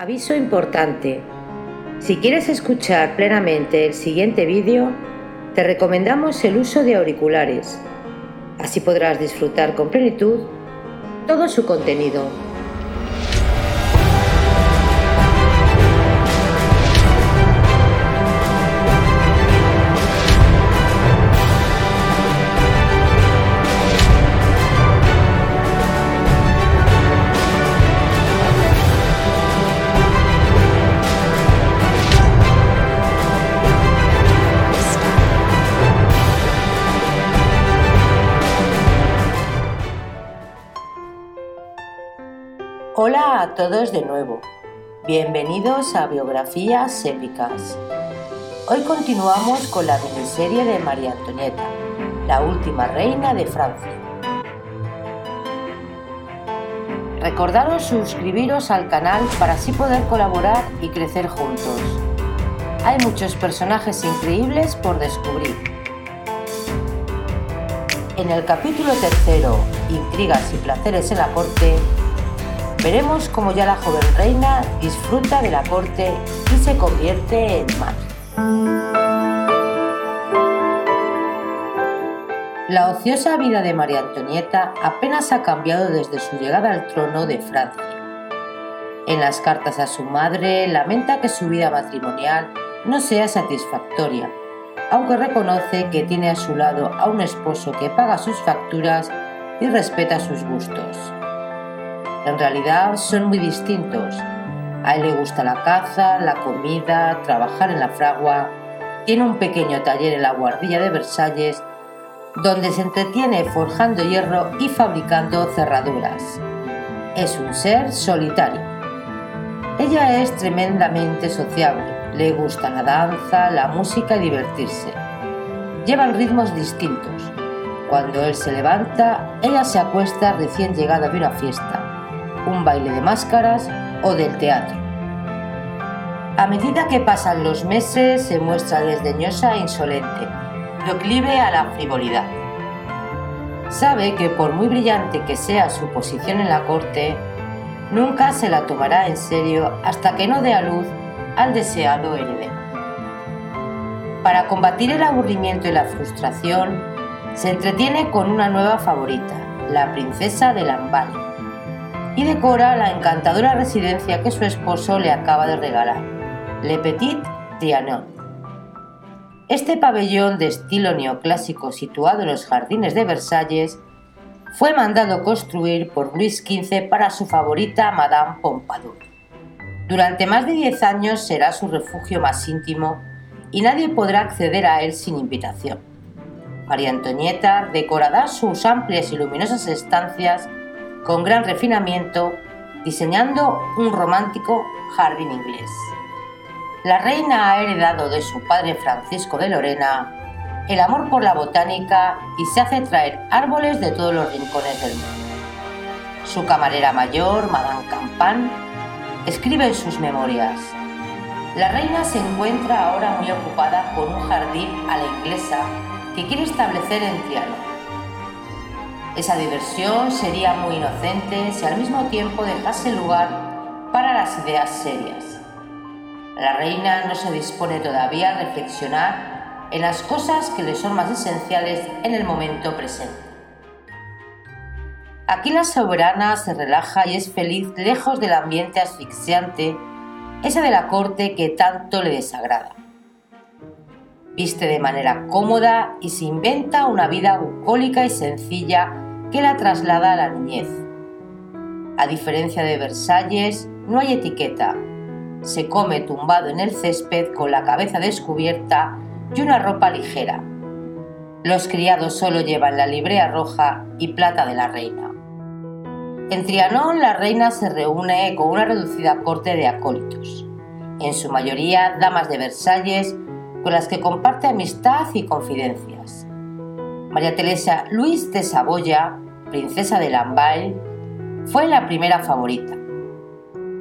Aviso importante. Si quieres escuchar plenamente el siguiente vídeo, te recomendamos el uso de auriculares. Así podrás disfrutar con plenitud todo su contenido. A todos de nuevo. Bienvenidos a Biografías Épicas. Hoy continuamos con la miniserie de María Antonieta, la última reina de Francia. Recordaros suscribiros al canal para así poder colaborar y crecer juntos. Hay muchos personajes increíbles por descubrir. En el capítulo tercero, Intrigas y placeres en la corte, Veremos cómo ya la joven reina disfruta de la corte y se convierte en madre. La ociosa vida de María Antonieta apenas ha cambiado desde su llegada al trono de Francia. En las cartas a su madre lamenta que su vida matrimonial no sea satisfactoria, aunque reconoce que tiene a su lado a un esposo que paga sus facturas y respeta sus gustos. En realidad son muy distintos. A él le gusta la caza, la comida, trabajar en la fragua. Tiene un pequeño taller en la guardilla de Versalles donde se entretiene forjando hierro y fabricando cerraduras. Es un ser solitario. Ella es tremendamente sociable, le gusta la danza, la música y divertirse. Llevan ritmos distintos. Cuando él se levanta, ella se acuesta recién llegada de una fiesta un baile de máscaras o del teatro. A medida que pasan los meses se muestra desdeñosa e insolente, proclive a la frivolidad. Sabe que por muy brillante que sea su posición en la corte, nunca se la tomará en serio hasta que no dé a luz al deseado heredero. Para combatir el aburrimiento y la frustración, se entretiene con una nueva favorita, la princesa de Lamballe y decora la encantadora residencia que su esposo le acaba de regalar, Le Petit Trianon. Este pabellón de estilo neoclásico situado en los jardines de Versalles fue mandado construir por Luis XV para su favorita Madame Pompadour. Durante más de 10 años será su refugio más íntimo y nadie podrá acceder a él sin invitación. María Antonieta decorará sus amplias y luminosas estancias con gran refinamiento, diseñando un romántico jardín inglés. La reina ha heredado de su padre Francisco de Lorena el amor por la botánica y se hace traer árboles de todos los rincones del mundo. Su camarera mayor, Madame Campan, escribe en sus memorias, la reina se encuentra ahora muy ocupada con un jardín a la inglesa que quiere establecer en Trianon esa diversión sería muy inocente si al mismo tiempo dejase lugar para las ideas serias. La reina no se dispone todavía a reflexionar en las cosas que le son más esenciales en el momento presente. Aquí la soberana se relaja y es feliz lejos del ambiente asfixiante, ese de la corte que tanto le desagrada. Viste de manera cómoda y se inventa una vida bucólica y sencilla que la traslada a la niñez. A diferencia de Versalles, no hay etiqueta. Se come tumbado en el césped con la cabeza descubierta y una ropa ligera. Los criados solo llevan la librea roja y plata de la reina. En Trianón la reina se reúne con una reducida corte de acólitos, en su mayoría damas de Versalles con las que comparte amistad y confidencias. María Teresa Luis de Saboya, princesa de Lamballe, fue la primera favorita.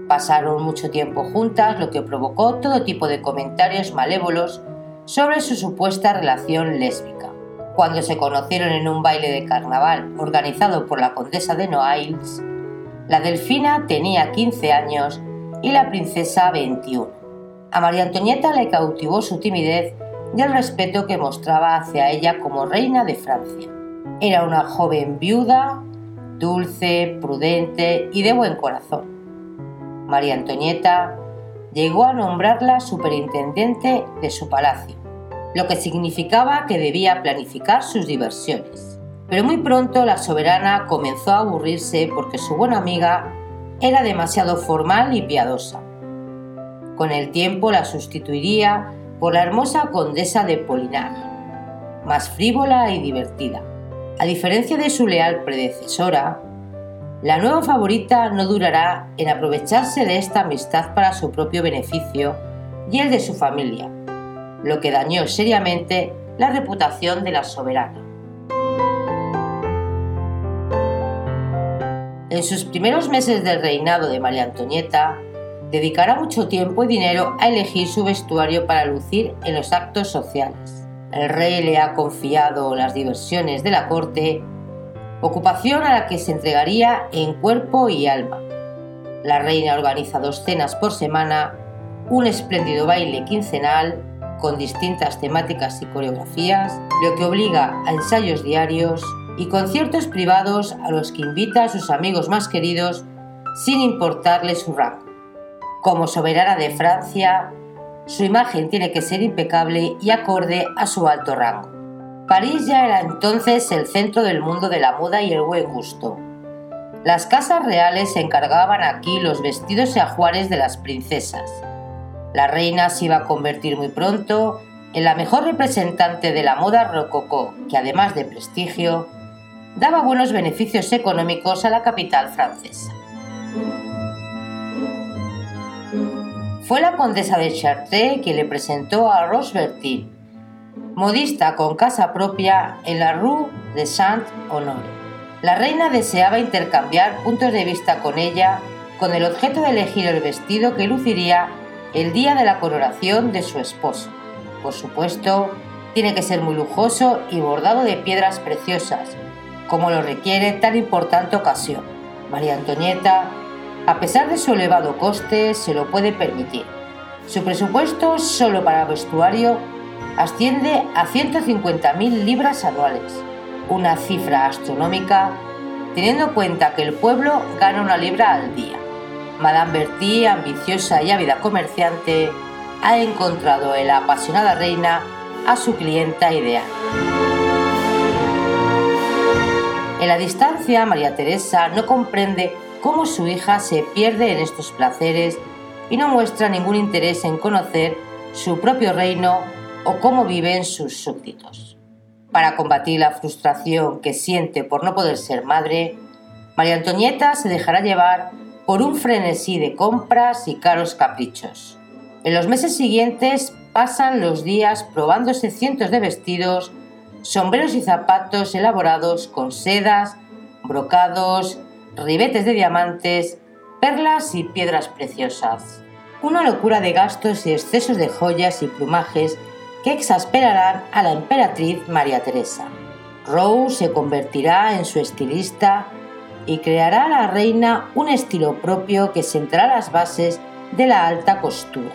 Pasaron mucho tiempo juntas, lo que provocó todo tipo de comentarios malévolos sobre su supuesta relación lésbica. Cuando se conocieron en un baile de carnaval organizado por la condesa de Noailles, la delfina tenía 15 años y la princesa 21. A María Antonieta le cautivó su timidez y el respeto que mostraba hacia ella como reina de Francia. Era una joven viuda, dulce, prudente y de buen corazón. María Antonieta llegó a nombrarla superintendente de su palacio, lo que significaba que debía planificar sus diversiones. Pero muy pronto la soberana comenzó a aburrirse porque su buena amiga era demasiado formal y piadosa. Con el tiempo la sustituiría por la hermosa condesa de Polinar, más frívola y divertida. A diferencia de su leal predecesora, la nueva favorita no durará en aprovecharse de esta amistad para su propio beneficio y el de su familia, lo que dañó seriamente la reputación de la soberana. En sus primeros meses del reinado de María Antonieta, dedicará mucho tiempo y dinero a elegir su vestuario para lucir en los actos sociales. El rey le ha confiado las diversiones de la corte, ocupación a la que se entregaría en cuerpo y alma. La reina organiza dos cenas por semana, un espléndido baile quincenal con distintas temáticas y coreografías, lo que obliga a ensayos diarios y conciertos privados a los que invita a sus amigos más queridos sin importarle su rango. Como soberana de Francia, su imagen tiene que ser impecable y acorde a su alto rango. París ya era entonces el centro del mundo de la moda y el buen gusto. Las casas reales encargaban aquí los vestidos y ajuares de las princesas. La reina se iba a convertir muy pronto en la mejor representante de la moda rococó, que además de prestigio, daba buenos beneficios económicos a la capital francesa. Fue la condesa de Chartres quien le presentó a Rose Bertin, modista con casa propia en la Rue de Saint-Honoré. La reina deseaba intercambiar puntos de vista con ella con el objeto de elegir el vestido que luciría el día de la coronación de su esposo. Por supuesto, tiene que ser muy lujoso y bordado de piedras preciosas, como lo requiere tan importante ocasión. María Antonieta a pesar de su elevado coste, se lo puede permitir. Su presupuesto solo para vestuario asciende a 150.000 libras anuales, una cifra astronómica teniendo en cuenta que el pueblo gana una libra al día. Madame Bertie, ambiciosa y ávida comerciante, ha encontrado en la apasionada reina a su clienta ideal. En la distancia, María Teresa no comprende cómo su hija se pierde en estos placeres y no muestra ningún interés en conocer su propio reino o cómo viven sus súbditos. Para combatir la frustración que siente por no poder ser madre, María Antonieta se dejará llevar por un frenesí de compras y caros caprichos. En los meses siguientes pasan los días probándose cientos de vestidos, sombreros y zapatos elaborados con sedas, brocados, ribetes de diamantes, perlas y piedras preciosas. Una locura de gastos y excesos de joyas y plumajes que exasperarán a la emperatriz María Teresa. Rose se convertirá en su estilista y creará a la reina un estilo propio que sentará las bases de la alta costura.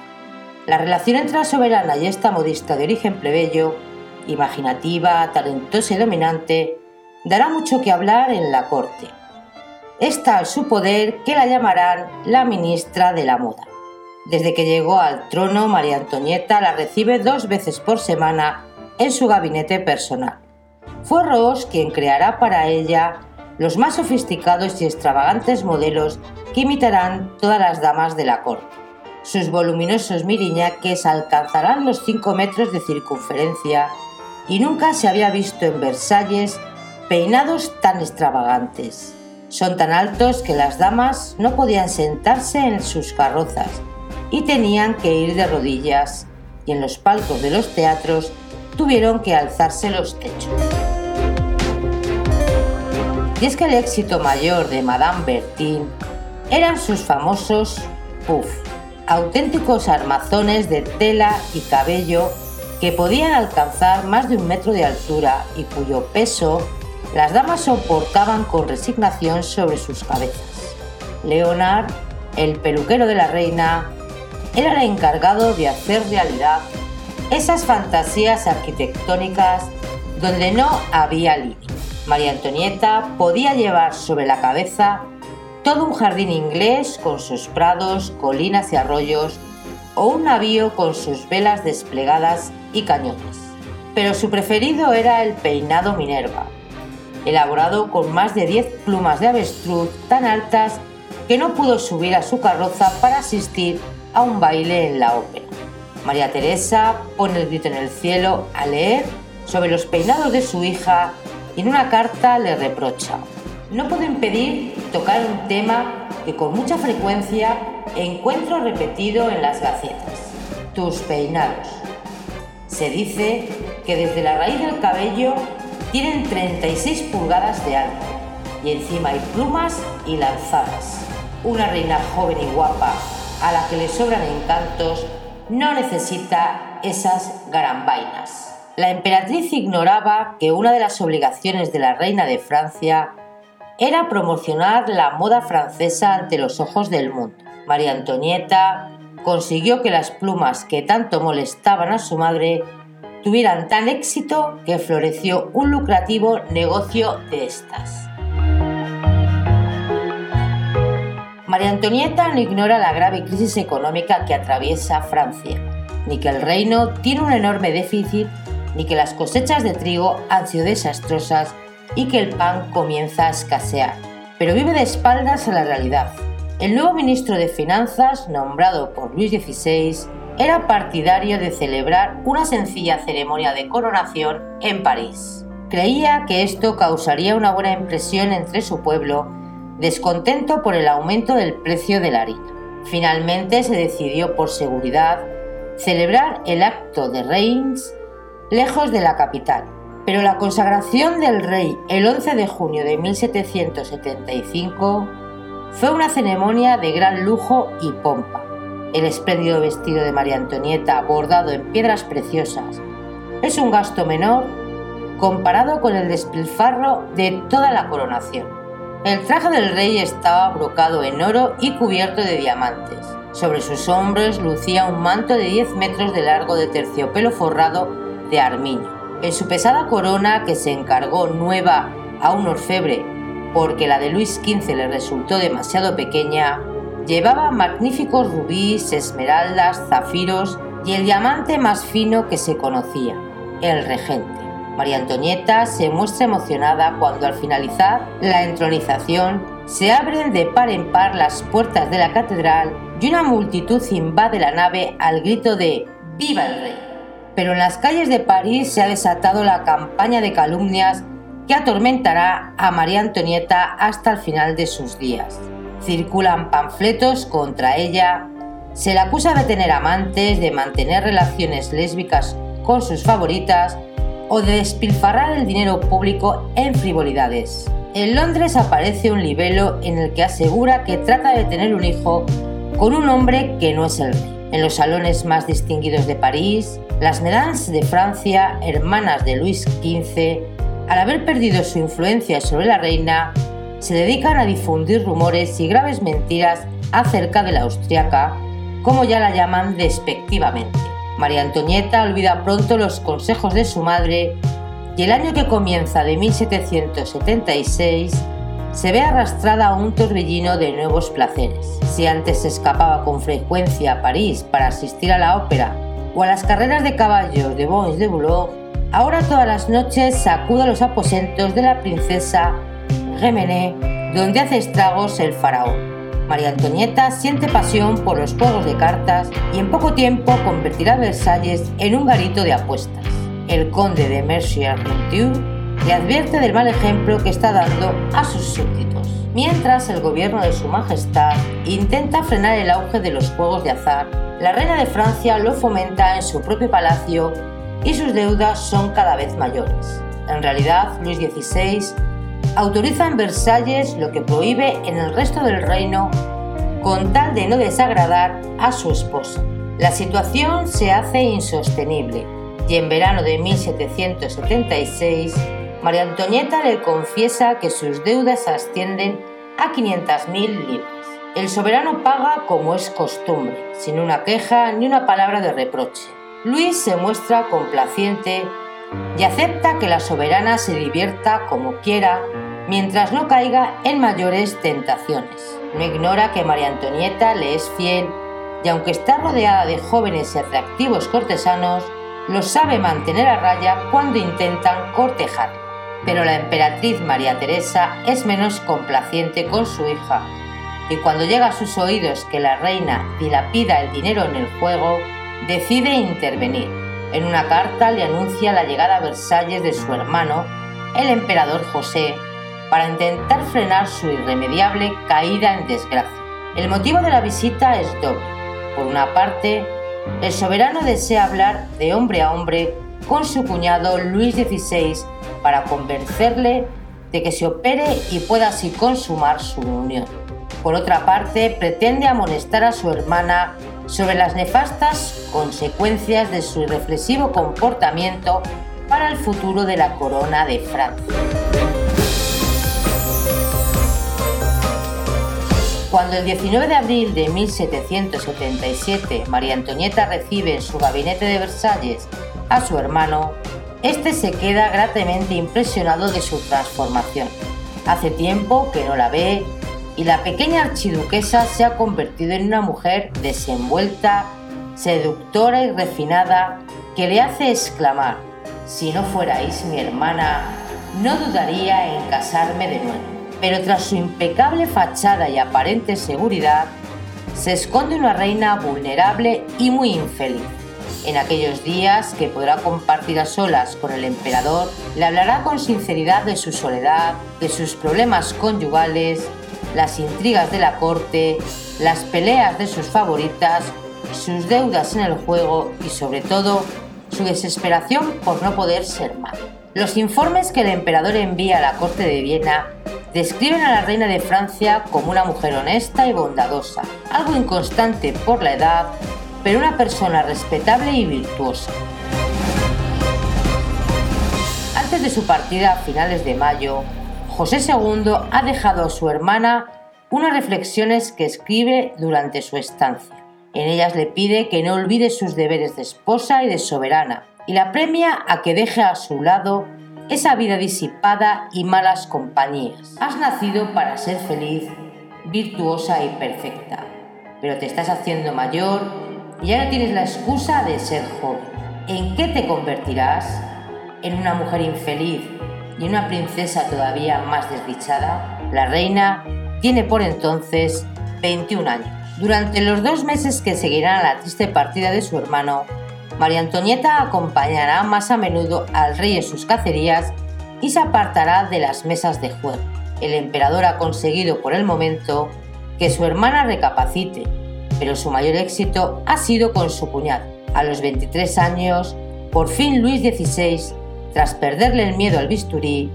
La relación entre la soberana y esta modista de origen plebeyo, imaginativa, talentosa y dominante, dará mucho que hablar en la corte es tal su poder que la llamarán la ministra de la moda. Desde que llegó al trono, María Antonieta la recibe dos veces por semana en su gabinete personal. Fue Ross quien creará para ella los más sofisticados y extravagantes modelos que imitarán todas las damas de la corte. Sus voluminosos miriñaques alcanzarán los 5 metros de circunferencia y nunca se había visto en Versalles peinados tan extravagantes. Son tan altos que las damas no podían sentarse en sus carrozas y tenían que ir de rodillas y en los palcos de los teatros tuvieron que alzarse los techos. Y es que el éxito mayor de Madame Bertin eran sus famosos puff, auténticos armazones de tela y cabello que podían alcanzar más de un metro de altura y cuyo peso las damas soportaban con resignación sobre sus cabezas. Leonard el peluquero de la reina, era el encargado de hacer realidad esas fantasías arquitectónicas donde no había límite. María Antonieta podía llevar sobre la cabeza todo un jardín inglés con sus prados, colinas y arroyos, o un navío con sus velas desplegadas y cañones. Pero su preferido era el peinado Minerva, elaborado con más de 10 plumas de avestruz tan altas que no pudo subir a su carroza para asistir a un baile en la ópera. María Teresa pone el grito en el cielo al leer sobre los peinados de su hija y en una carta le reprocha. No puedo impedir tocar un tema que con mucha frecuencia encuentro repetido en las gacetas. Tus peinados. Se dice que desde la raíz del cabello tienen 36 pulgadas de alto y encima hay plumas y lanzadas. Una reina joven y guapa a la que le sobran encantos no necesita esas garambainas. La emperatriz ignoraba que una de las obligaciones de la reina de Francia era promocionar la moda francesa ante los ojos del mundo. María Antonieta consiguió que las plumas que tanto molestaban a su madre tuvieran tal éxito que floreció un lucrativo negocio de estas. María Antonieta no ignora la grave crisis económica que atraviesa Francia, ni que el reino tiene un enorme déficit, ni que las cosechas de trigo han sido desastrosas y que el pan comienza a escasear. Pero vive de espaldas a la realidad. El nuevo ministro de Finanzas, nombrado por Luis XVI, era partidario de celebrar una sencilla ceremonia de coronación en París. Creía que esto causaría una buena impresión entre su pueblo descontento por el aumento del precio de la harina. Finalmente se decidió por seguridad celebrar el acto de Reims lejos de la capital, pero la consagración del rey el 11 de junio de 1775 fue una ceremonia de gran lujo y pompa. El espléndido vestido de María Antonieta bordado en piedras preciosas es un gasto menor comparado con el despilfarro de toda la coronación. El traje del rey estaba brocado en oro y cubierto de diamantes. Sobre sus hombros lucía un manto de 10 metros de largo de terciopelo forrado de armiño. En su pesada corona, que se encargó nueva a un orfebre porque la de Luis XV le resultó demasiado pequeña, llevaba magníficos rubíes, esmeraldas, zafiros y el diamante más fino que se conocía, el regente. María Antonieta se muestra emocionada cuando al finalizar la entronización se abren de par en par las puertas de la catedral y una multitud invade la nave al grito de ¡Viva el rey! Pero en las calles de París se ha desatado la campaña de calumnias que atormentará a María Antonieta hasta el final de sus días. Circulan panfletos contra ella, se la acusa de tener amantes, de mantener relaciones lésbicas con sus favoritas o de despilfarrar el dinero público en frivolidades. En Londres aparece un libelo en el que asegura que trata de tener un hijo con un hombre que no es el rey. En los salones más distinguidos de París, las Medans de Francia, hermanas de Luis XV, al haber perdido su influencia sobre la reina, se dedican a difundir rumores y graves mentiras acerca de la austriaca, como ya la llaman despectivamente. María Antonieta olvida pronto los consejos de su madre y el año que comienza de 1776 se ve arrastrada a un torbellino de nuevos placeres. Si antes se escapaba con frecuencia a París para asistir a la ópera o a las carreras de caballos de Bons de Boulogne, ahora todas las noches sacude los aposentos de la princesa Donde hace estragos el faraón. María Antonieta siente pasión por los juegos de cartas y en poco tiempo convertirá Versalles en un garito de apuestas. El conde de Mercier-Montieu le advierte del mal ejemplo que está dando a sus súbditos. Mientras el gobierno de su majestad intenta frenar el auge de los juegos de azar, la reina de Francia lo fomenta en su propio palacio y sus deudas son cada vez mayores. En realidad, Luis XVI autoriza en Versalles lo que prohíbe en el resto del reino con tal de no desagradar a su esposa. La situación se hace insostenible y en verano de 1776 María Antonieta le confiesa que sus deudas ascienden a 500.000 libras. El soberano paga como es costumbre, sin una queja ni una palabra de reproche. Luis se muestra complaciente y acepta que la soberana se divierta como quiera mientras no caiga en mayores tentaciones. No ignora que María Antonieta le es fiel y aunque está rodeada de jóvenes y atractivos cortesanos, los sabe mantener a raya cuando intentan cortejarla. Pero la emperatriz María Teresa es menos complaciente con su hija y cuando llega a sus oídos que la reina dilapida el dinero en el juego, decide intervenir. En una carta le anuncia la llegada a Versalles de su hermano, el emperador José, para intentar frenar su irremediable caída en desgracia. El motivo de la visita es doble. Por una parte, el soberano desea hablar de hombre a hombre con su cuñado Luis XVI para convencerle de que se opere y pueda así consumar su unión. Por otra parte, pretende amonestar a su hermana sobre las nefastas consecuencias de su irreflexivo comportamiento para el futuro de la corona de Francia. Cuando el 19 de abril de 1777 María Antonieta recibe en su gabinete de Versalles a su hermano, este se queda gratamente impresionado de su transformación. Hace tiempo que no la ve y la pequeña archiduquesa se ha convertido en una mujer desenvuelta, seductora y refinada que le hace exclamar, si no fuerais mi hermana, no dudaría en casarme de nuevo pero tras su impecable fachada y aparente seguridad, se esconde una reina vulnerable y muy infeliz. En aquellos días que podrá compartir a solas con el emperador, le hablará con sinceridad de su soledad, de sus problemas conyugales, las intrigas de la corte, las peleas de sus favoritas, sus deudas en el juego y sobre todo su desesperación por no poder ser madre. Los informes que el emperador envía a la corte de Viena describen a la reina de Francia como una mujer honesta y bondadosa, algo inconstante por la edad, pero una persona respetable y virtuosa. Antes de su partida a finales de mayo, José II ha dejado a su hermana unas reflexiones que escribe durante su estancia. En ellas le pide que no olvide sus deberes de esposa y de soberana, y la premia a que deje a su lado esa vida disipada y malas compañías. Has nacido para ser feliz, virtuosa y perfecta, pero te estás haciendo mayor y ya no tienes la excusa de ser joven. ¿En qué te convertirás? ¿En una mujer infeliz y una princesa todavía más desdichada? La reina tiene por entonces 21 años. Durante los dos meses que seguirán a la triste partida de su hermano, María Antonieta acompañará más a menudo al rey en sus cacerías y se apartará de las mesas de juego. El emperador ha conseguido por el momento que su hermana recapacite, pero su mayor éxito ha sido con su cuñado. A los 23 años, por fin Luis XVI, tras perderle el miedo al bisturí,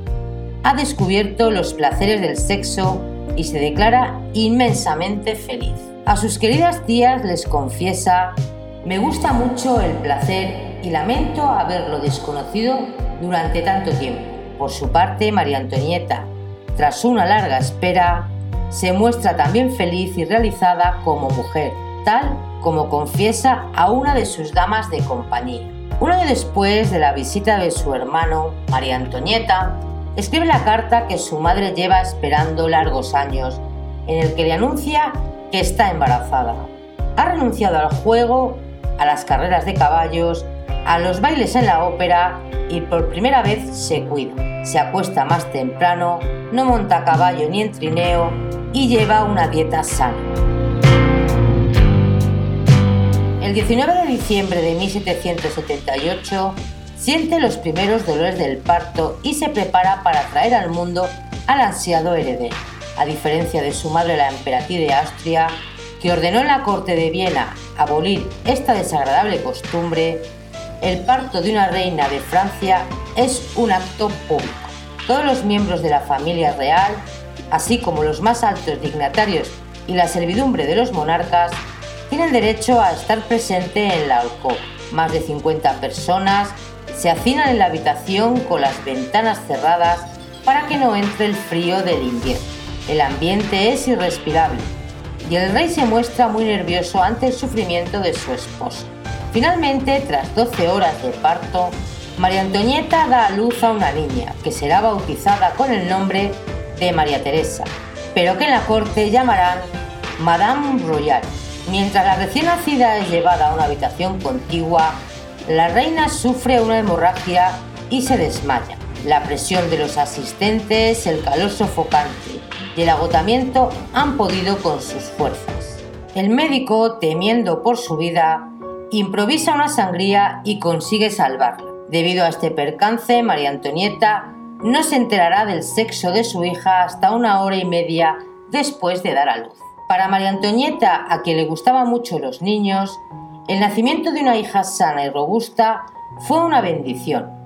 ha descubierto los placeres del sexo y se declara inmensamente feliz. A sus queridas tías les confiesa me gusta mucho el placer y lamento haberlo desconocido durante tanto tiempo. Por su parte, María Antonieta, tras una larga espera, se muestra también feliz y realizada como mujer, tal como confiesa a una de sus damas de compañía. Un año después de la visita de su hermano, María Antonieta, escribe la carta que su madre lleva esperando largos años, en el que le anuncia que está embarazada. Ha renunciado al juego a las carreras de caballos, a los bailes en la ópera y por primera vez se cuida. Se acuesta más temprano, no monta caballo ni en trineo y lleva una dieta sana. El 19 de diciembre de 1778 siente los primeros dolores del parto y se prepara para traer al mundo al ansiado heredero. A diferencia de su madre la emperatriz de Austria, que ordenó en la corte de Viena abolir esta desagradable costumbre, el parto de una reina de Francia es un acto público. Todos los miembros de la familia real, así como los más altos dignatarios y la servidumbre de los monarcas, tienen derecho a estar presente en la alcoba. Más de 50 personas se hacinan en la habitación con las ventanas cerradas para que no entre el frío del invierno. El ambiente es irrespirable y el rey se muestra muy nervioso ante el sufrimiento de su esposa. Finalmente, tras 12 horas de parto, María Antonieta da a luz a una niña que será bautizada con el nombre de María Teresa, pero que en la corte llamarán Madame Royal. Mientras la recién nacida es llevada a una habitación contigua, la reina sufre una hemorragia y se desmaya. La presión de los asistentes, el calor sofocante y el agotamiento han podido con sus fuerzas. El médico, temiendo por su vida, improvisa una sangría y consigue salvarla. Debido a este percance, María Antonieta no se enterará del sexo de su hija hasta una hora y media después de dar a luz. Para María Antonieta, a quien le gustaban mucho los niños, el nacimiento de una hija sana y robusta fue una bendición.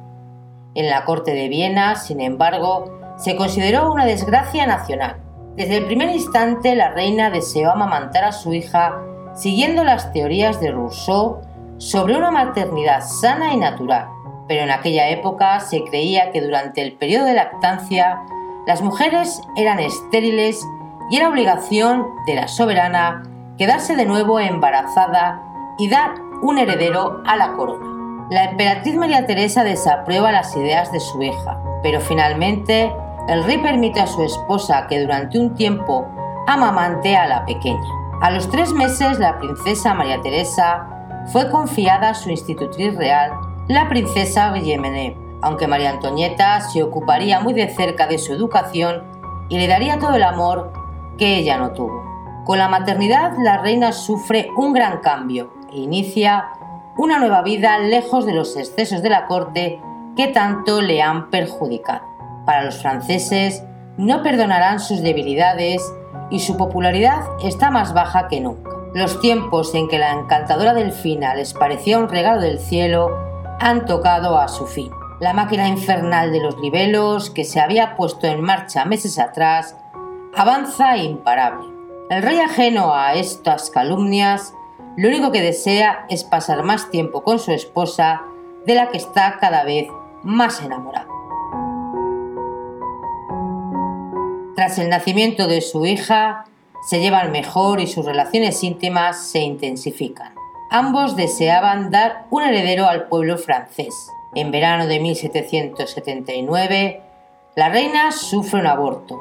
En la corte de Viena, sin embargo, se consideró una desgracia nacional. Desde el primer instante la reina deseó amamantar a su hija siguiendo las teorías de Rousseau sobre una maternidad sana y natural, pero en aquella época se creía que durante el periodo de lactancia las mujeres eran estériles y era obligación de la soberana quedarse de nuevo embarazada y dar un heredero a la corona. La emperatriz María Teresa desaprueba las ideas de su hija, pero finalmente el rey permite a su esposa que durante un tiempo amamante a la pequeña. A los tres meses la princesa María Teresa fue confiada a su institutriz real, la princesa Guillemene, aunque María Antonieta se ocuparía muy de cerca de su educación y le daría todo el amor que ella no tuvo. Con la maternidad la reina sufre un gran cambio e inicia una nueva vida lejos de los excesos de la corte que tanto le han perjudicado. Para los franceses no perdonarán sus debilidades y su popularidad está más baja que nunca. Los tiempos en que la encantadora delfina les parecía un regalo del cielo han tocado a su fin. La máquina infernal de los libelos, que se había puesto en marcha meses atrás, avanza imparable. El rey ajeno a estas calumnias lo único que desea es pasar más tiempo con su esposa, de la que está cada vez más enamorado. Tras el nacimiento de su hija, se llevan mejor y sus relaciones íntimas se intensifican. Ambos deseaban dar un heredero al pueblo francés. En verano de 1779, la reina sufre un aborto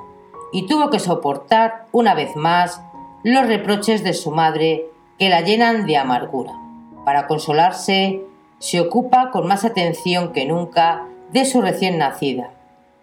y tuvo que soportar una vez más los reproches de su madre que la llenan de amargura. Para consolarse, se ocupa con más atención que nunca de su recién nacida,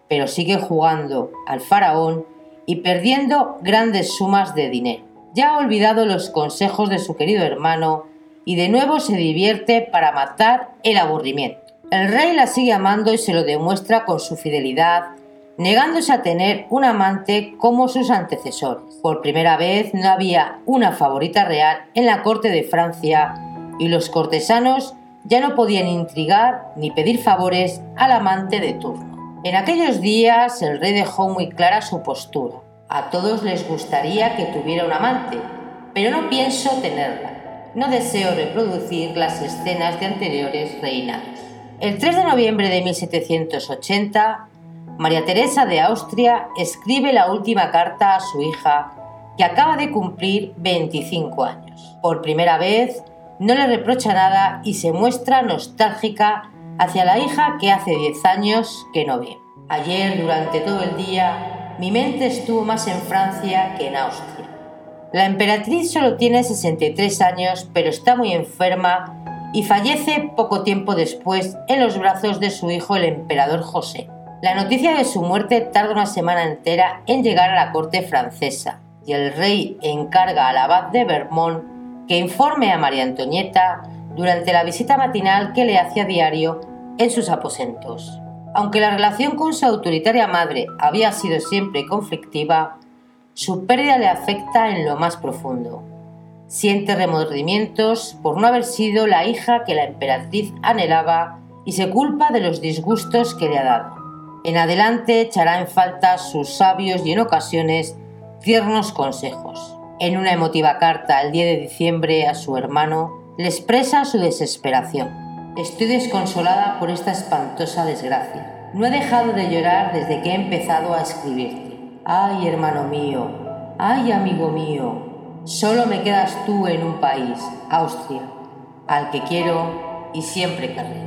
pero sigue jugando al faraón y perdiendo grandes sumas de dinero. Ya ha olvidado los consejos de su querido hermano y de nuevo se divierte para matar el aburrimiento. El rey la sigue amando y se lo demuestra con su fidelidad negándose a tener un amante como sus antecesores. Por primera vez no había una favorita real en la corte de Francia y los cortesanos ya no podían intrigar ni pedir favores al amante de turno. En aquellos días el rey dejó muy clara su postura. A todos les gustaría que tuviera un amante, pero no pienso tenerla. No deseo reproducir las escenas de anteriores reinados. El 3 de noviembre de 1780, María Teresa de Austria escribe la última carta a su hija, que acaba de cumplir 25 años. Por primera vez, no le reprocha nada y se muestra nostálgica hacia la hija que hace 10 años que no ve. Ayer, durante todo el día, mi mente estuvo más en Francia que en Austria. La emperatriz solo tiene 63 años, pero está muy enferma y fallece poco tiempo después en los brazos de su hijo el emperador José. La noticia de su muerte tarda una semana entera en llegar a la corte francesa y el rey encarga al abad de Vermont que informe a María Antonieta durante la visita matinal que le hacía diario en sus aposentos. Aunque la relación con su autoritaria madre había sido siempre conflictiva, su pérdida le afecta en lo más profundo. Siente remordimientos por no haber sido la hija que la emperatriz anhelaba y se culpa de los disgustos que le ha dado. En adelante echará en falta sus sabios y en ocasiones tiernos consejos. En una emotiva carta el 10 de diciembre a su hermano, le expresa su desesperación. Estoy desconsolada por esta espantosa desgracia. No he dejado de llorar desde que he empezado a escribirte. Ay, hermano mío, ay, amigo mío, Solo me quedas tú en un país, Austria, al que quiero y siempre querré.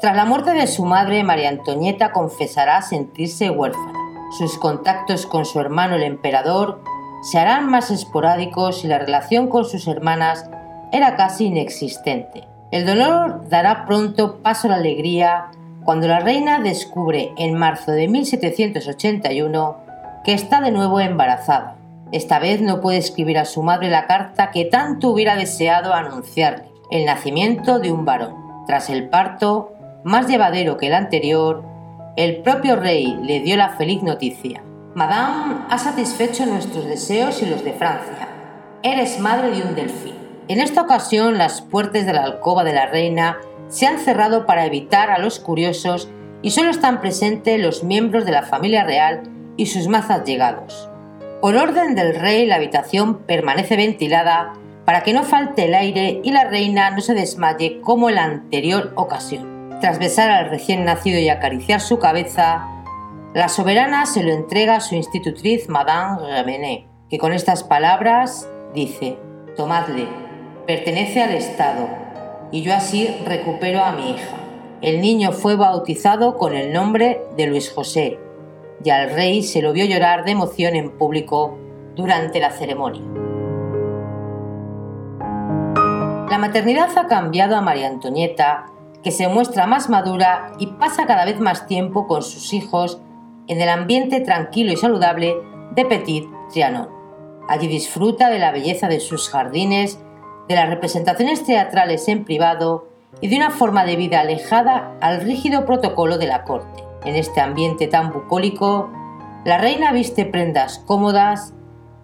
Tras la muerte de su madre, María Antonieta confesará sentirse huérfana. Sus contactos con su hermano el emperador se harán más esporádicos y la relación con sus hermanas era casi inexistente. El dolor dará pronto paso a la alegría cuando la reina descubre en marzo de 1781 que está de nuevo embarazada. Esta vez no puede escribir a su madre la carta que tanto hubiera deseado anunciarle, el nacimiento de un varón. Tras el parto, más llevadero que el anterior, el propio rey le dio la feliz noticia. Madame ha satisfecho nuestros deseos y los de Francia. Eres madre de un delfín. En esta ocasión las puertas de la alcoba de la reina se han cerrado para evitar a los curiosos y solo están presentes los miembros de la familia real y sus más allegados. Por orden del rey la habitación permanece ventilada para que no falte el aire y la reina no se desmaye como en la anterior ocasión. Tras besar al recién nacido y acariciar su cabeza, la soberana se lo entrega a su institutriz Madame Remené, que con estas palabras dice, Tomadle, pertenece al Estado, y yo así recupero a mi hija. El niño fue bautizado con el nombre de Luis José, y al rey se lo vio llorar de emoción en público durante la ceremonia. La maternidad ha cambiado a María Antonieta, que se muestra más madura y pasa cada vez más tiempo con sus hijos en el ambiente tranquilo y saludable de Petit Trianon. Allí disfruta de la belleza de sus jardines, de las representaciones teatrales en privado y de una forma de vida alejada al rígido protocolo de la corte. En este ambiente tan bucólico, la reina viste prendas cómodas,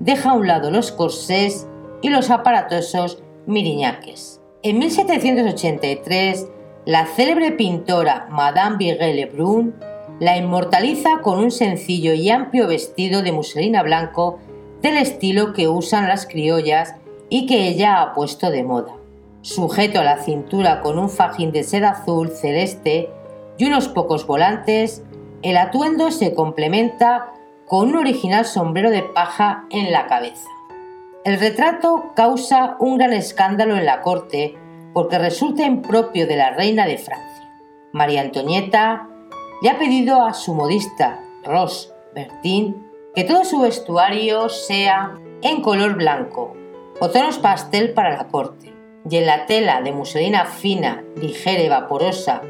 deja a un lado los corsés y los aparatosos miriñaques. En 1783, la célebre pintora Madame Virgile Lebrun la inmortaliza con un sencillo y amplio vestido de muselina blanco del estilo que usan las criollas y que ella ha puesto de moda. Sujeto a la cintura con un fajín de seda azul celeste y unos pocos volantes, el atuendo se complementa con un original sombrero de paja en la cabeza. El retrato causa un gran escándalo en la corte porque resulta impropio de la reina de Francia. María Antonieta le ha pedido a su modista, Ross Bertin, que todo su vestuario sea en color blanco o tonos pastel para la corte, y en la tela de muselina fina, ligera y vaporosa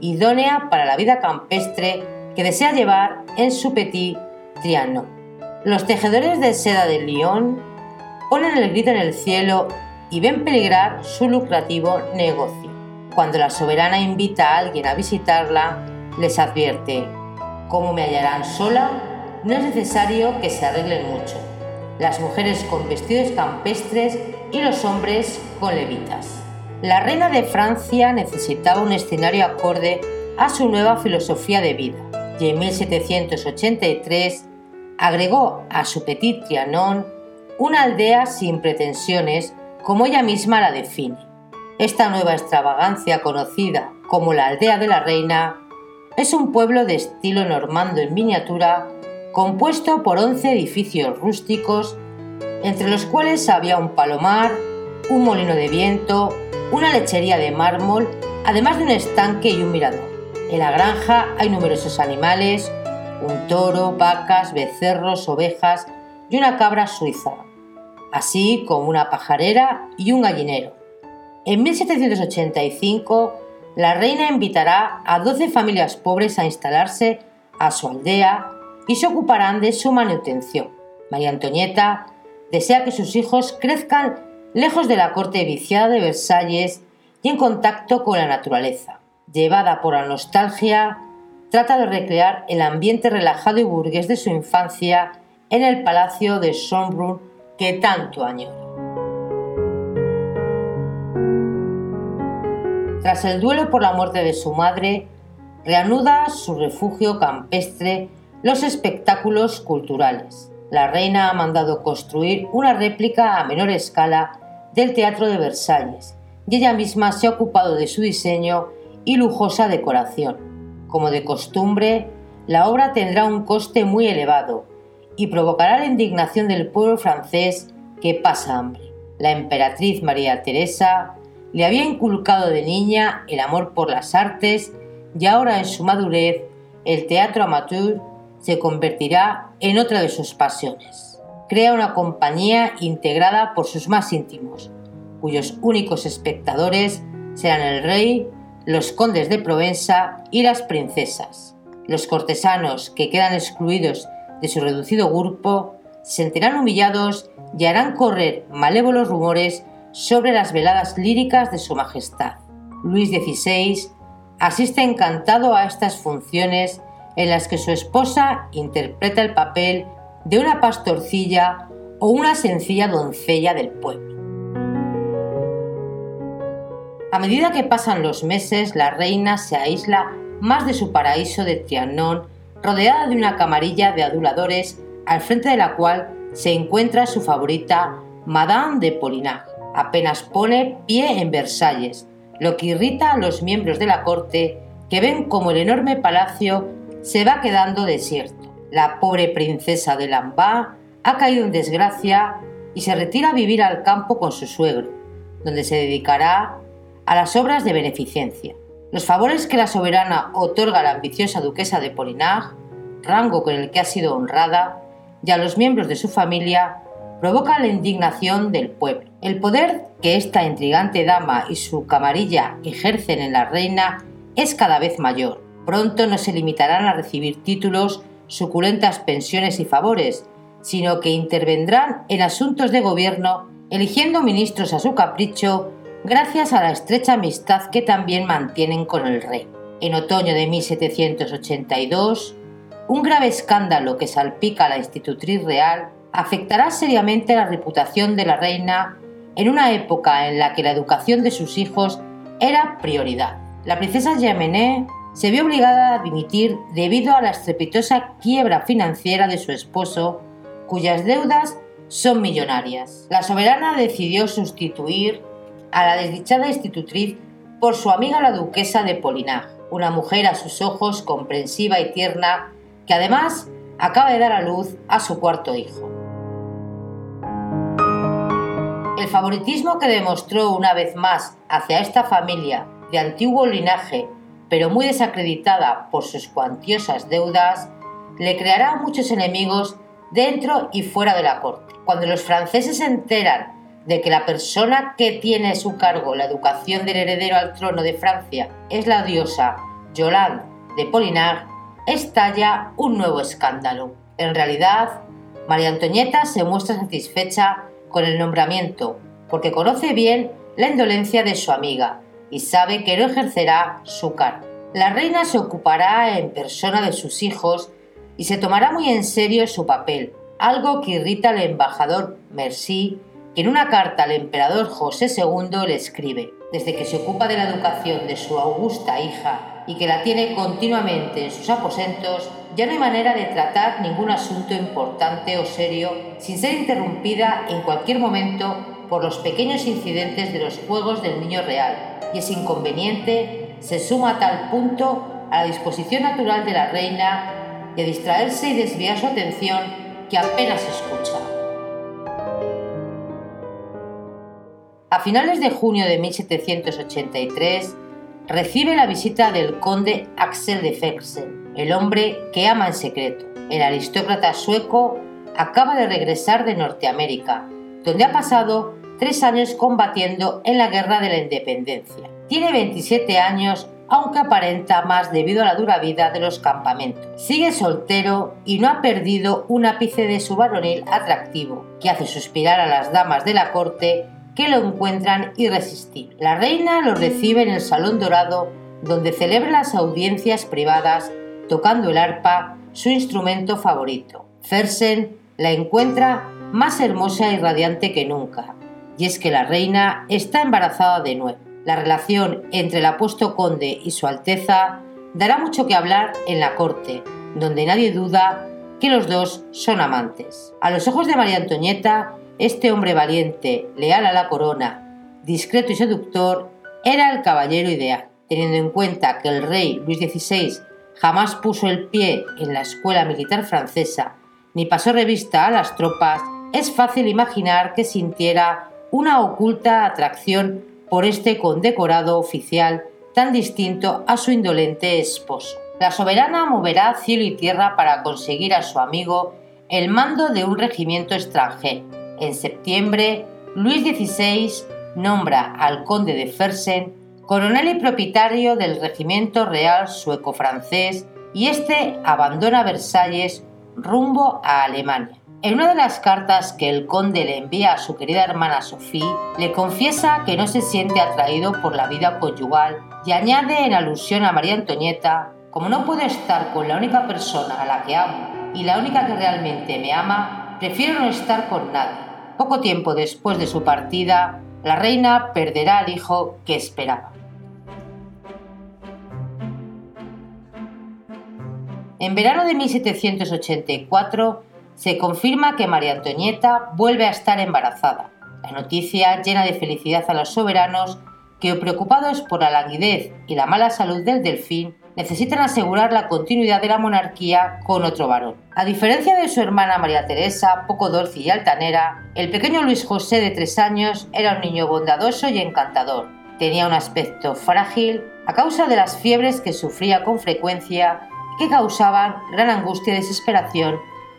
idónea para la vida campestre que desea llevar en su petit triano. Los tejedores de seda de Lyon ponen el grito en el cielo y ven peligrar su lucrativo negocio. Cuando la soberana invita a alguien a visitarla, les advierte, como me hallarán sola, no es necesario que se arreglen mucho. Las mujeres con vestidos campestres y los hombres con levitas. La reina de Francia necesitaba un escenario acorde a su nueva filosofía de vida y en 1783 agregó a su Petit Trianon una aldea sin pretensiones como ella misma la define. Esta nueva extravagancia conocida como la aldea de la reina es un pueblo de estilo normando en miniatura compuesto por 11 edificios rústicos entre los cuales había un palomar, un molino de viento, una lechería de mármol, además de un estanque y un mirador. En la granja hay numerosos animales, un toro, vacas, becerros, ovejas y una cabra suiza, así como una pajarera y un gallinero. En 1785, la reina invitará a 12 familias pobres a instalarse a su aldea y se ocuparán de su manutención. María Antonieta desea que sus hijos crezcan lejos de la corte viciada de Versalles y en contacto con la naturaleza. Llevada por la nostalgia, trata de recrear el ambiente relajado y burgués de su infancia en el palacio de Schönbrunn que tanto añora. Tras el duelo por la muerte de su madre, reanuda su refugio campestre los espectáculos culturales. La reina ha mandado construir una réplica a menor escala del Teatro de Versalles, y ella misma se ha ocupado de su diseño y lujosa decoración. Como de costumbre, la obra tendrá un coste muy elevado y provocará la indignación del pueblo francés que pasa hambre. La emperatriz María Teresa le había inculcado de niña el amor por las artes y ahora en su madurez el teatro amateur se convertirá en otra de sus pasiones. Crea una compañía integrada por sus más íntimos, cuyos únicos espectadores serán el rey, los condes de Provenza y las princesas. Los cortesanos que quedan excluidos de su reducido grupo se sentirán humillados y harán correr malévolos rumores sobre las veladas líricas de Su Majestad. Luis XVI asiste encantado a estas funciones en las que su esposa interpreta el papel de una pastorcilla o una sencilla doncella del pueblo. A medida que pasan los meses, la reina se aísla más de su paraíso de Trianon, rodeada de una camarilla de aduladores, al frente de la cual se encuentra su favorita, Madame de Polignac. Apenas pone pie en Versalles, lo que irrita a los miembros de la corte que ven como el enorme palacio se va quedando desierto. La pobre princesa de Lambá ha caído en desgracia y se retira a vivir al campo con su suegro, donde se dedicará a las obras de beneficencia. Los favores que la soberana otorga a la ambiciosa duquesa de Polignac, rango con el que ha sido honrada, y a los miembros de su familia provoca la indignación del pueblo. El poder que esta intrigante dama y su camarilla ejercen en la reina es cada vez mayor. Pronto no se limitarán a recibir títulos, suculentas pensiones y favores, sino que intervendrán en asuntos de gobierno, eligiendo ministros a su capricho, gracias a la estrecha amistad que también mantienen con el rey. En otoño de 1782, un grave escándalo que salpica a la institutriz real afectará seriamente la reputación de la reina en una época en la que la educación de sus hijos era prioridad. La princesa Yamené se vio obligada a dimitir debido a la estrepitosa quiebra financiera de su esposo, cuyas deudas son millonarias. La soberana decidió sustituir a la desdichada institutriz por su amiga la duquesa de Polignac, una mujer a sus ojos comprensiva y tierna que además acaba de dar a luz a su cuarto hijo. El favoritismo que demostró una vez más hacia esta familia de antiguo linaje, pero muy desacreditada por sus cuantiosas deudas, le creará muchos enemigos dentro y fuera de la corte. Cuando los franceses se enteran de que la persona que tiene a su cargo la educación del heredero al trono de Francia es la diosa Yolande de Polignac, estalla un nuevo escándalo. En realidad, María Antonieta se muestra satisfecha con el nombramiento porque conoce bien la indolencia de su amiga y sabe que no ejercerá su cargo. La reina se ocupará en persona de sus hijos y se tomará muy en serio su papel, algo que irrita al embajador Merci, que en una carta al emperador José II le escribe, desde que se ocupa de la educación de su augusta hija y que la tiene continuamente en sus aposentos, ya no hay manera de tratar ningún asunto importante o serio sin ser interrumpida en cualquier momento por los pequeños incidentes de los Juegos del Niño Real, y ese inconveniente se suma a tal punto a la disposición natural de la reina de distraerse y desviar su atención que apenas escucha. A finales de junio de 1783, recibe la visita del conde Axel de Fersen, el hombre que ama en secreto. El aristócrata sueco acaba de regresar de Norteamérica, donde ha pasado tres años combatiendo en la Guerra de la Independencia. Tiene 27 años, aunque aparenta más debido a la dura vida de los campamentos. Sigue soltero y no ha perdido un ápice de su varonil atractivo, que hace suspirar a las damas de la corte que lo encuentran irresistible. La reina lo recibe en el Salón Dorado, donde celebra las audiencias privadas tocando el arpa, su instrumento favorito. Fersen la encuentra más hermosa y radiante que nunca, y es que la reina está embarazada de nuevo. La relación entre el apuesto conde y su Alteza dará mucho que hablar en la corte, donde nadie duda que los dos son amantes. A los ojos de María Antonieta, este hombre valiente, leal a la corona, discreto y seductor, era el caballero ideal, teniendo en cuenta que el rey Luis XVI jamás puso el pie en la escuela militar francesa ni pasó revista a las tropas, es fácil imaginar que sintiera una oculta atracción por este condecorado oficial tan distinto a su indolente esposo. La soberana moverá cielo y tierra para conseguir a su amigo el mando de un regimiento extranjero. En septiembre, Luis XVI nombra al conde de Fersen coronel y propietario del regimiento real sueco-francés y este abandona Versalles rumbo a Alemania. En una de las cartas que el conde le envía a su querida hermana Sophie, le confiesa que no se siente atraído por la vida conyugal y añade en alusión a María Antonieta, como no puedo estar con la única persona a la que amo y la única que realmente me ama, prefiero no estar con nadie. Poco tiempo después de su partida, la reina perderá al hijo que esperaba. En verano de 1784 se confirma que María Antonieta vuelve a estar embarazada. La noticia llena de felicidad a los soberanos que, preocupados por la languidez y la mala salud del delfín, necesitan asegurar la continuidad de la monarquía con otro varón. A diferencia de su hermana María Teresa, poco dulce y altanera, el pequeño Luis José de tres años era un niño bondadoso y encantador. Tenía un aspecto frágil a causa de las fiebres que sufría con frecuencia que causaban gran angustia y desesperación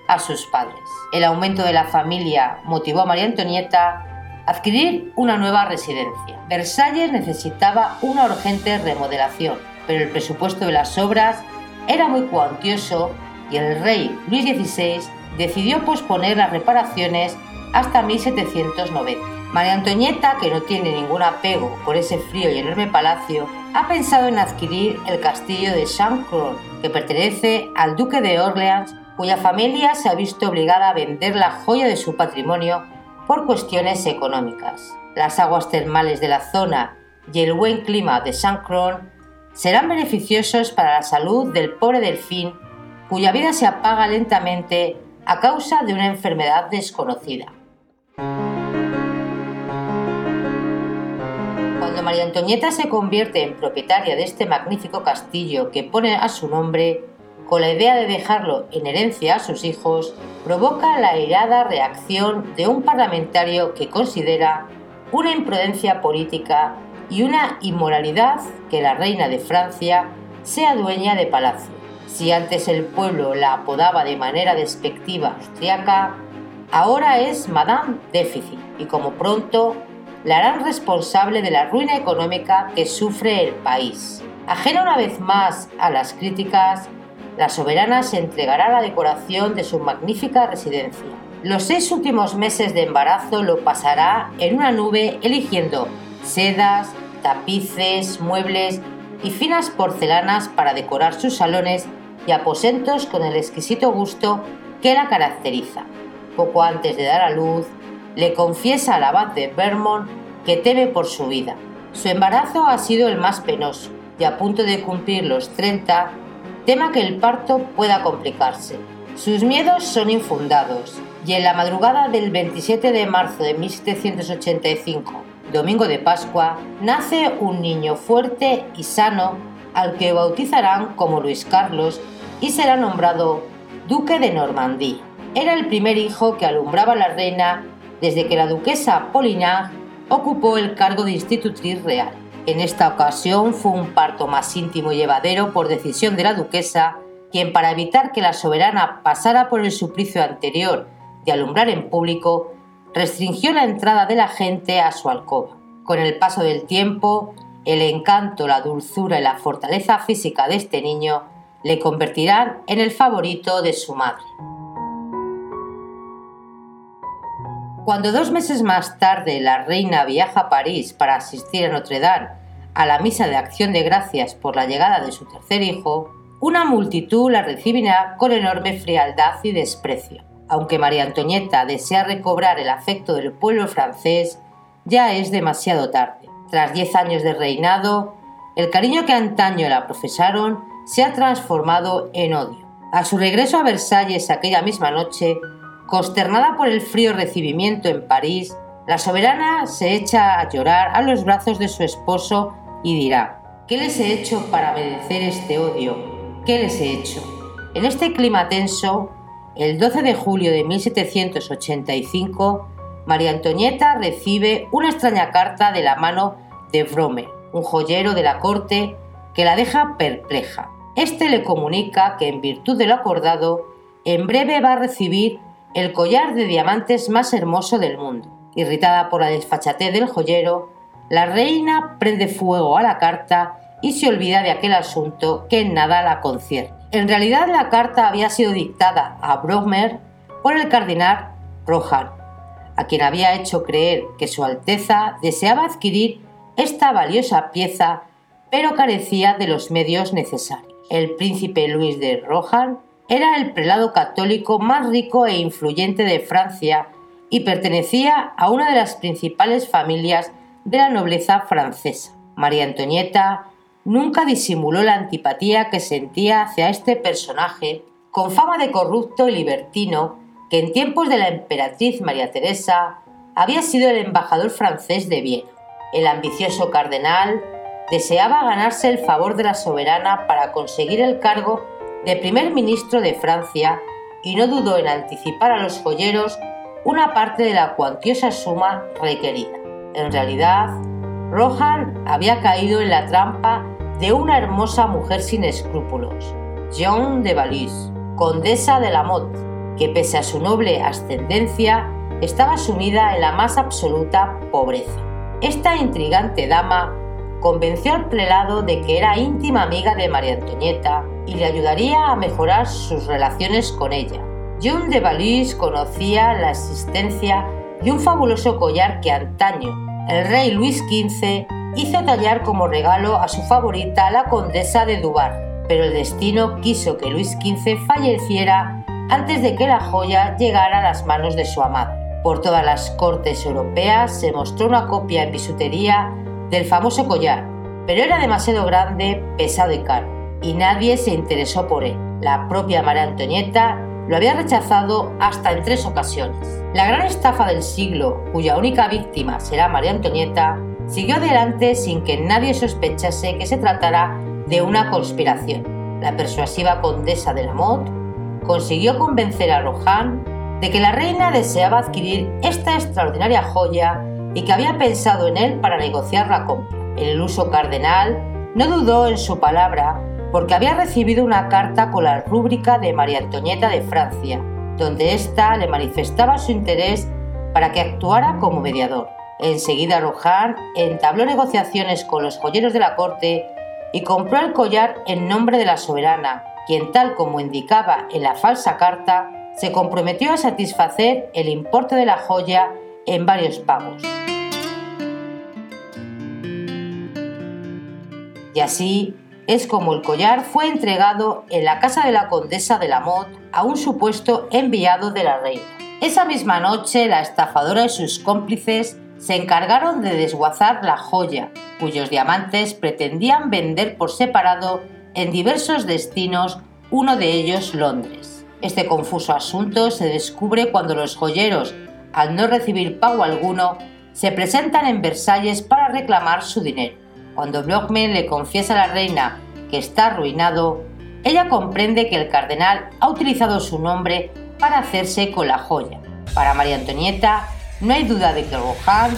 a sus padres. El aumento de la familia motivó a María Antonieta adquirir una nueva residencia. Versalles necesitaba una urgente remodelación, pero el presupuesto de las obras era muy cuantioso y el rey Luis XVI decidió posponer las reparaciones hasta 1790. María Antonieta, que no tiene ningún apego por ese frío y enorme palacio, ha pensado en adquirir el castillo de Saint-Cloud, que pertenece al duque de Orleans, cuya familia se ha visto obligada a vender la joya de su patrimonio por cuestiones económicas. Las aguas termales de la zona y el buen clima de Saint-Cloud serán beneficiosos para la salud del pobre delfín, cuya vida se apaga lentamente a causa de una enfermedad desconocida. Cuando María Antonieta se convierte en propietaria de este magnífico castillo que pone a su nombre, con la idea de dejarlo en herencia a sus hijos, provoca la irada reacción de un parlamentario que considera una imprudencia política y una inmoralidad que la reina de Francia sea dueña de palacio. Si antes el pueblo la apodaba de manera despectiva austriaca, ahora es Madame Déficit y como pronto la harán responsable de la ruina económica que sufre el país. Ajena una vez más a las críticas, la soberana se entregará la decoración de su magnífica residencia. Los seis últimos meses de embarazo lo pasará en una nube eligiendo sedas, tapices, muebles y finas porcelanas para decorar sus salones y aposentos con el exquisito gusto que la caracteriza. Poco antes de dar a luz, le confiesa al abad de Vermont que teme por su vida. Su embarazo ha sido el más penoso y a punto de cumplir los 30, tema que el parto pueda complicarse. Sus miedos son infundados y en la madrugada del 27 de marzo de 1785, domingo de Pascua, nace un niño fuerte y sano al que bautizarán como Luis Carlos y será nombrado duque de Normandía. Era el primer hijo que alumbraba la reina desde que la duquesa Polignac ocupó el cargo de institutriz real. En esta ocasión fue un parto más íntimo y llevadero por decisión de la duquesa, quien para evitar que la soberana pasara por el suplicio anterior de alumbrar en público, restringió la entrada de la gente a su alcoba. Con el paso del tiempo, el encanto, la dulzura y la fortaleza física de este niño le convertirán en el favorito de su madre. Cuando dos meses más tarde la reina viaja a París para asistir a Notre Dame a la misa de acción de gracias por la llegada de su tercer hijo, una multitud la recibirá con enorme frialdad y desprecio. Aunque María Antonieta desea recobrar el afecto del pueblo francés, ya es demasiado tarde. Tras diez años de reinado, el cariño que antaño la profesaron se ha transformado en odio. A su regreso a Versalles aquella misma noche, Consternada por el frío recibimiento en París, la soberana se echa a llorar a los brazos de su esposo y dirá, ¿qué les he hecho para merecer este odio? ¿Qué les he hecho? En este clima tenso, El 12 de julio de 1785, María Antonieta recibe una extraña carta de la mano de Vromer, un joyero de la corte, que la deja perpleja. Este le comunica que en virtud de lo acordado, en breve va a recibir el collar de diamantes más hermoso del mundo. Irritada por la desfachatez del joyero, la reina prende fuego a la carta y se olvida de aquel asunto que en nada la concierne. En realidad la carta había sido dictada a Bromer por el cardenal Rohan, a quien había hecho creer que Su Alteza deseaba adquirir esta valiosa pieza, pero carecía de los medios necesarios. El príncipe Luis de Rohan era el prelado católico más rico e influyente de Francia y pertenecía a una de las principales familias de la nobleza francesa. María Antonieta nunca disimuló la antipatía que sentía hacia este personaje, con fama de corrupto y libertino, que en tiempos de la emperatriz María Teresa había sido el embajador francés de Viena. El ambicioso cardenal deseaba ganarse el favor de la soberana para conseguir el cargo de primer ministro de Francia y no dudó en anticipar a los joyeros una parte de la cuantiosa suma requerida. En realidad, Rohan había caído en la trampa de una hermosa mujer sin escrúpulos, Jean de Valise, condesa de la Motte, que pese a su noble ascendencia estaba sumida en la más absoluta pobreza. Esta intrigante dama convenció al prelado de que era íntima amiga de María Antonieta y le ayudaría a mejorar sus relaciones con ella. Jean de Valise conocía la existencia de un fabuloso collar que antaño el rey Luis XV hizo tallar como regalo a su favorita, la condesa de Dubar, pero el destino quiso que Luis XV falleciera antes de que la joya llegara a las manos de su amada. Por todas las cortes europeas se mostró una copia en bisutería del famoso collar, pero era demasiado grande, pesado y caro, y nadie se interesó por él. La propia María Antonieta lo había rechazado hasta en tres ocasiones. La gran estafa del siglo, cuya única víctima será María Antonieta, siguió adelante sin que nadie sospechase que se tratara de una conspiración. La persuasiva condesa de la Motte consiguió convencer a Rohan de que la reina deseaba adquirir esta extraordinaria joya y que había pensado en él para negociar la compra. El iluso cardenal no dudó en su palabra porque había recibido una carta con la rúbrica de María Antonieta de Francia, donde ésta le manifestaba su interés para que actuara como mediador. Enseguida Rohan entabló negociaciones con los joyeros de la corte y compró el collar en nombre de la soberana, quien tal como indicaba en la falsa carta, se comprometió a satisfacer el importe de la joya en varios pagos. Y así es como el collar fue entregado en la casa de la condesa de la Motte a un supuesto enviado de la reina. Esa misma noche la estafadora y sus cómplices se encargaron de desguazar la joya, cuyos diamantes pretendían vender por separado en diversos destinos, uno de ellos Londres. Este confuso asunto se descubre cuando los joyeros, al no recibir pago alguno, se presentan en Versalles para reclamar su dinero. Cuando Blochman le confiesa a la reina que está arruinado, ella comprende que el cardenal ha utilizado su nombre para hacerse con la joya. Para María Antonieta, no hay duda de que Rohan,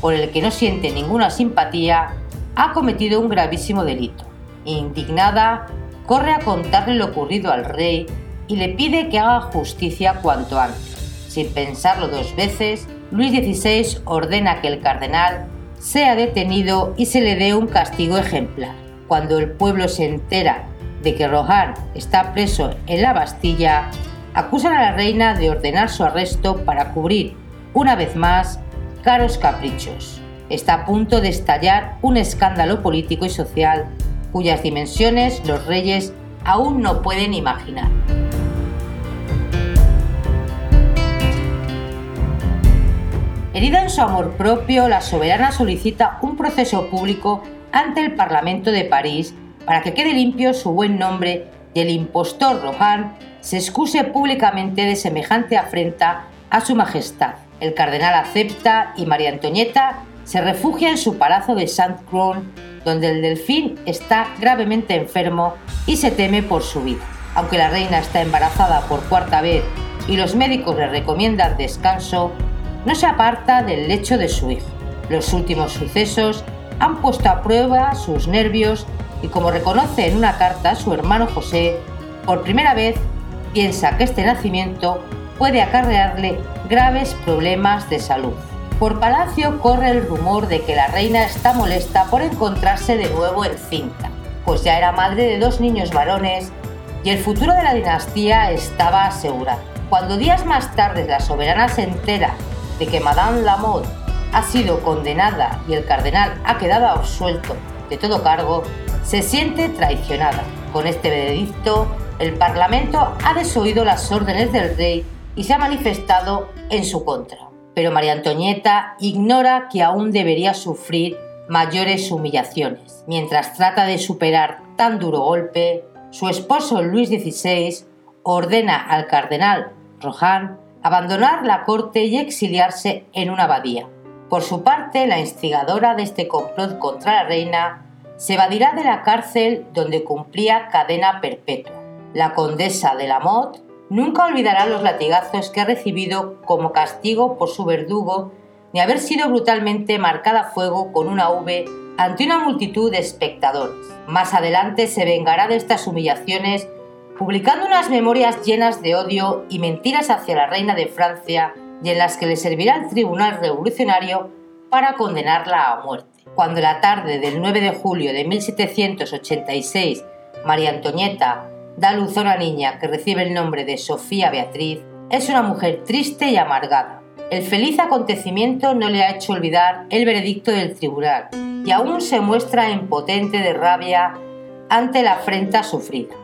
por el que no siente ninguna simpatía, ha cometido un gravísimo delito. Indignada, corre a contarle lo ocurrido al rey y le pide que haga justicia cuanto antes. Sin pensarlo dos veces, Luis XVI ordena que el cardenal sea detenido y se le dé un castigo ejemplar. Cuando el pueblo se entera de que Rohan está preso en la Bastilla, acusan a la reina de ordenar su arresto para cubrir, una vez más, caros caprichos. Está a punto de estallar un escándalo político y social cuyas dimensiones los reyes aún no pueden imaginar. Herida en su amor propio, la soberana solicita un proceso público ante el Parlamento de París para que quede limpio su buen nombre y el impostor Rohan se excuse públicamente de semejante afrenta a su majestad. El cardenal acepta y María Antonieta se refugia en su palacio de Saint-Cloud, donde el delfín está gravemente enfermo y se teme por su vida. Aunque la reina está embarazada por cuarta vez y los médicos le recomiendan descanso, no se aparta del lecho de su hijo. Los últimos sucesos han puesto a prueba sus nervios y como reconoce en una carta su hermano José, por primera vez piensa que este nacimiento puede acarrearle graves problemas de salud. Por Palacio corre el rumor de que la reina está molesta por encontrarse de nuevo encinta, pues ya era madre de dos niños varones y el futuro de la dinastía estaba asegurado. Cuando días más tarde la soberana se entera de que Madame Lamotte ha sido condenada y el cardenal ha quedado absuelto de todo cargo, se siente traicionada. Con este veredicto, el Parlamento ha desoído las órdenes del rey y se ha manifestado en su contra. Pero María Antonieta ignora que aún debería sufrir mayores humillaciones. Mientras trata de superar tan duro golpe, su esposo Luis XVI ordena al cardenal Rohan abandonar la corte y exiliarse en una abadía. Por su parte, la instigadora de este complot contra la reina se evadirá de la cárcel donde cumplía cadena perpetua. La condesa de la Motte nunca olvidará los latigazos que ha recibido como castigo por su verdugo ni haber sido brutalmente marcada a fuego con una V ante una multitud de espectadores. Más adelante se vengará de estas humillaciones publicando unas memorias llenas de odio y mentiras hacia la reina de Francia y en las que le servirá el tribunal revolucionario para condenarla a muerte. Cuando la tarde del 9 de julio de 1786 María Antonieta da luz a una niña que recibe el nombre de Sofía Beatriz, es una mujer triste y amargada. El feliz acontecimiento no le ha hecho olvidar el veredicto del tribunal y aún se muestra impotente de rabia ante la afrenta sufrida.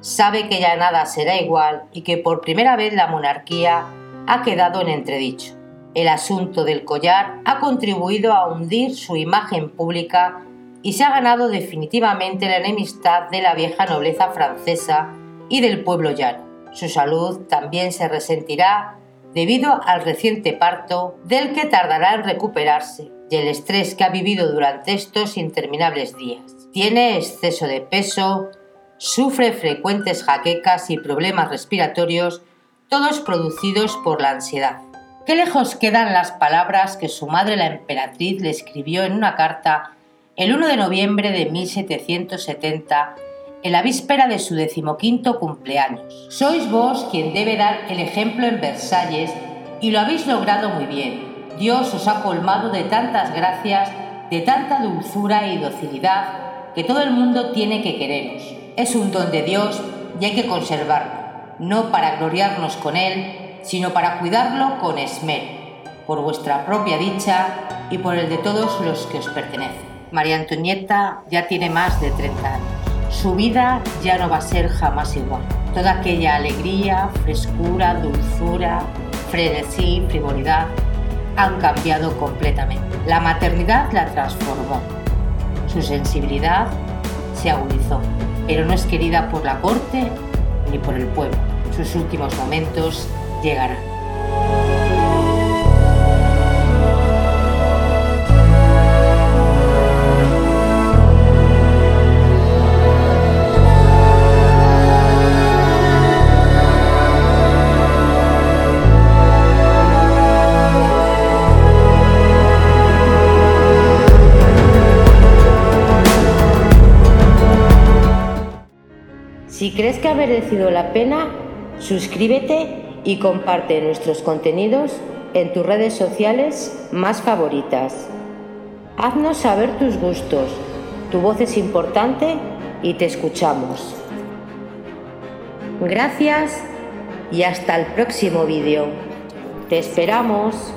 Sabe que ya nada será igual y que por primera vez la monarquía ha quedado en entredicho. El asunto del collar ha contribuido a hundir su imagen pública y se ha ganado definitivamente la enemistad de la vieja nobleza francesa y del pueblo llano. Su salud también se resentirá debido al reciente parto del que tardará en recuperarse y el estrés que ha vivido durante estos interminables días. Tiene exceso de peso, sufre frecuentes jaquecas y problemas respiratorios todos producidos por la ansiedad. Qué lejos quedan las palabras que su madre la emperatriz le escribió en una carta el 1 de noviembre de 1770, en la víspera de su decimoquinto cumpleaños. Sois vos quien debe dar el ejemplo en Versalles y lo habéis logrado muy bien. Dios os ha colmado de tantas gracias, de tanta dulzura y docilidad que todo el mundo tiene que quereros. Es un don de Dios y hay que conservarlo no para gloriarnos con él, sino para cuidarlo con esmero, por vuestra propia dicha y por el de todos los que os pertenecen. María Antonieta ya tiene más de 30 años. Su vida ya no va a ser jamás igual. Toda aquella alegría, frescura, dulzura, frenesí, frivolidad han cambiado completamente. La maternidad la transformó. Su sensibilidad se agudizó, pero no es querida por la corte ni por el pueblo. Sus últimos momentos llegarán. Si crees que ha merecido la pena, suscríbete y comparte nuestros contenidos en tus redes sociales más favoritas. Haznos saber tus gustos, tu voz es importante y te escuchamos. Gracias y hasta el próximo vídeo. Te esperamos.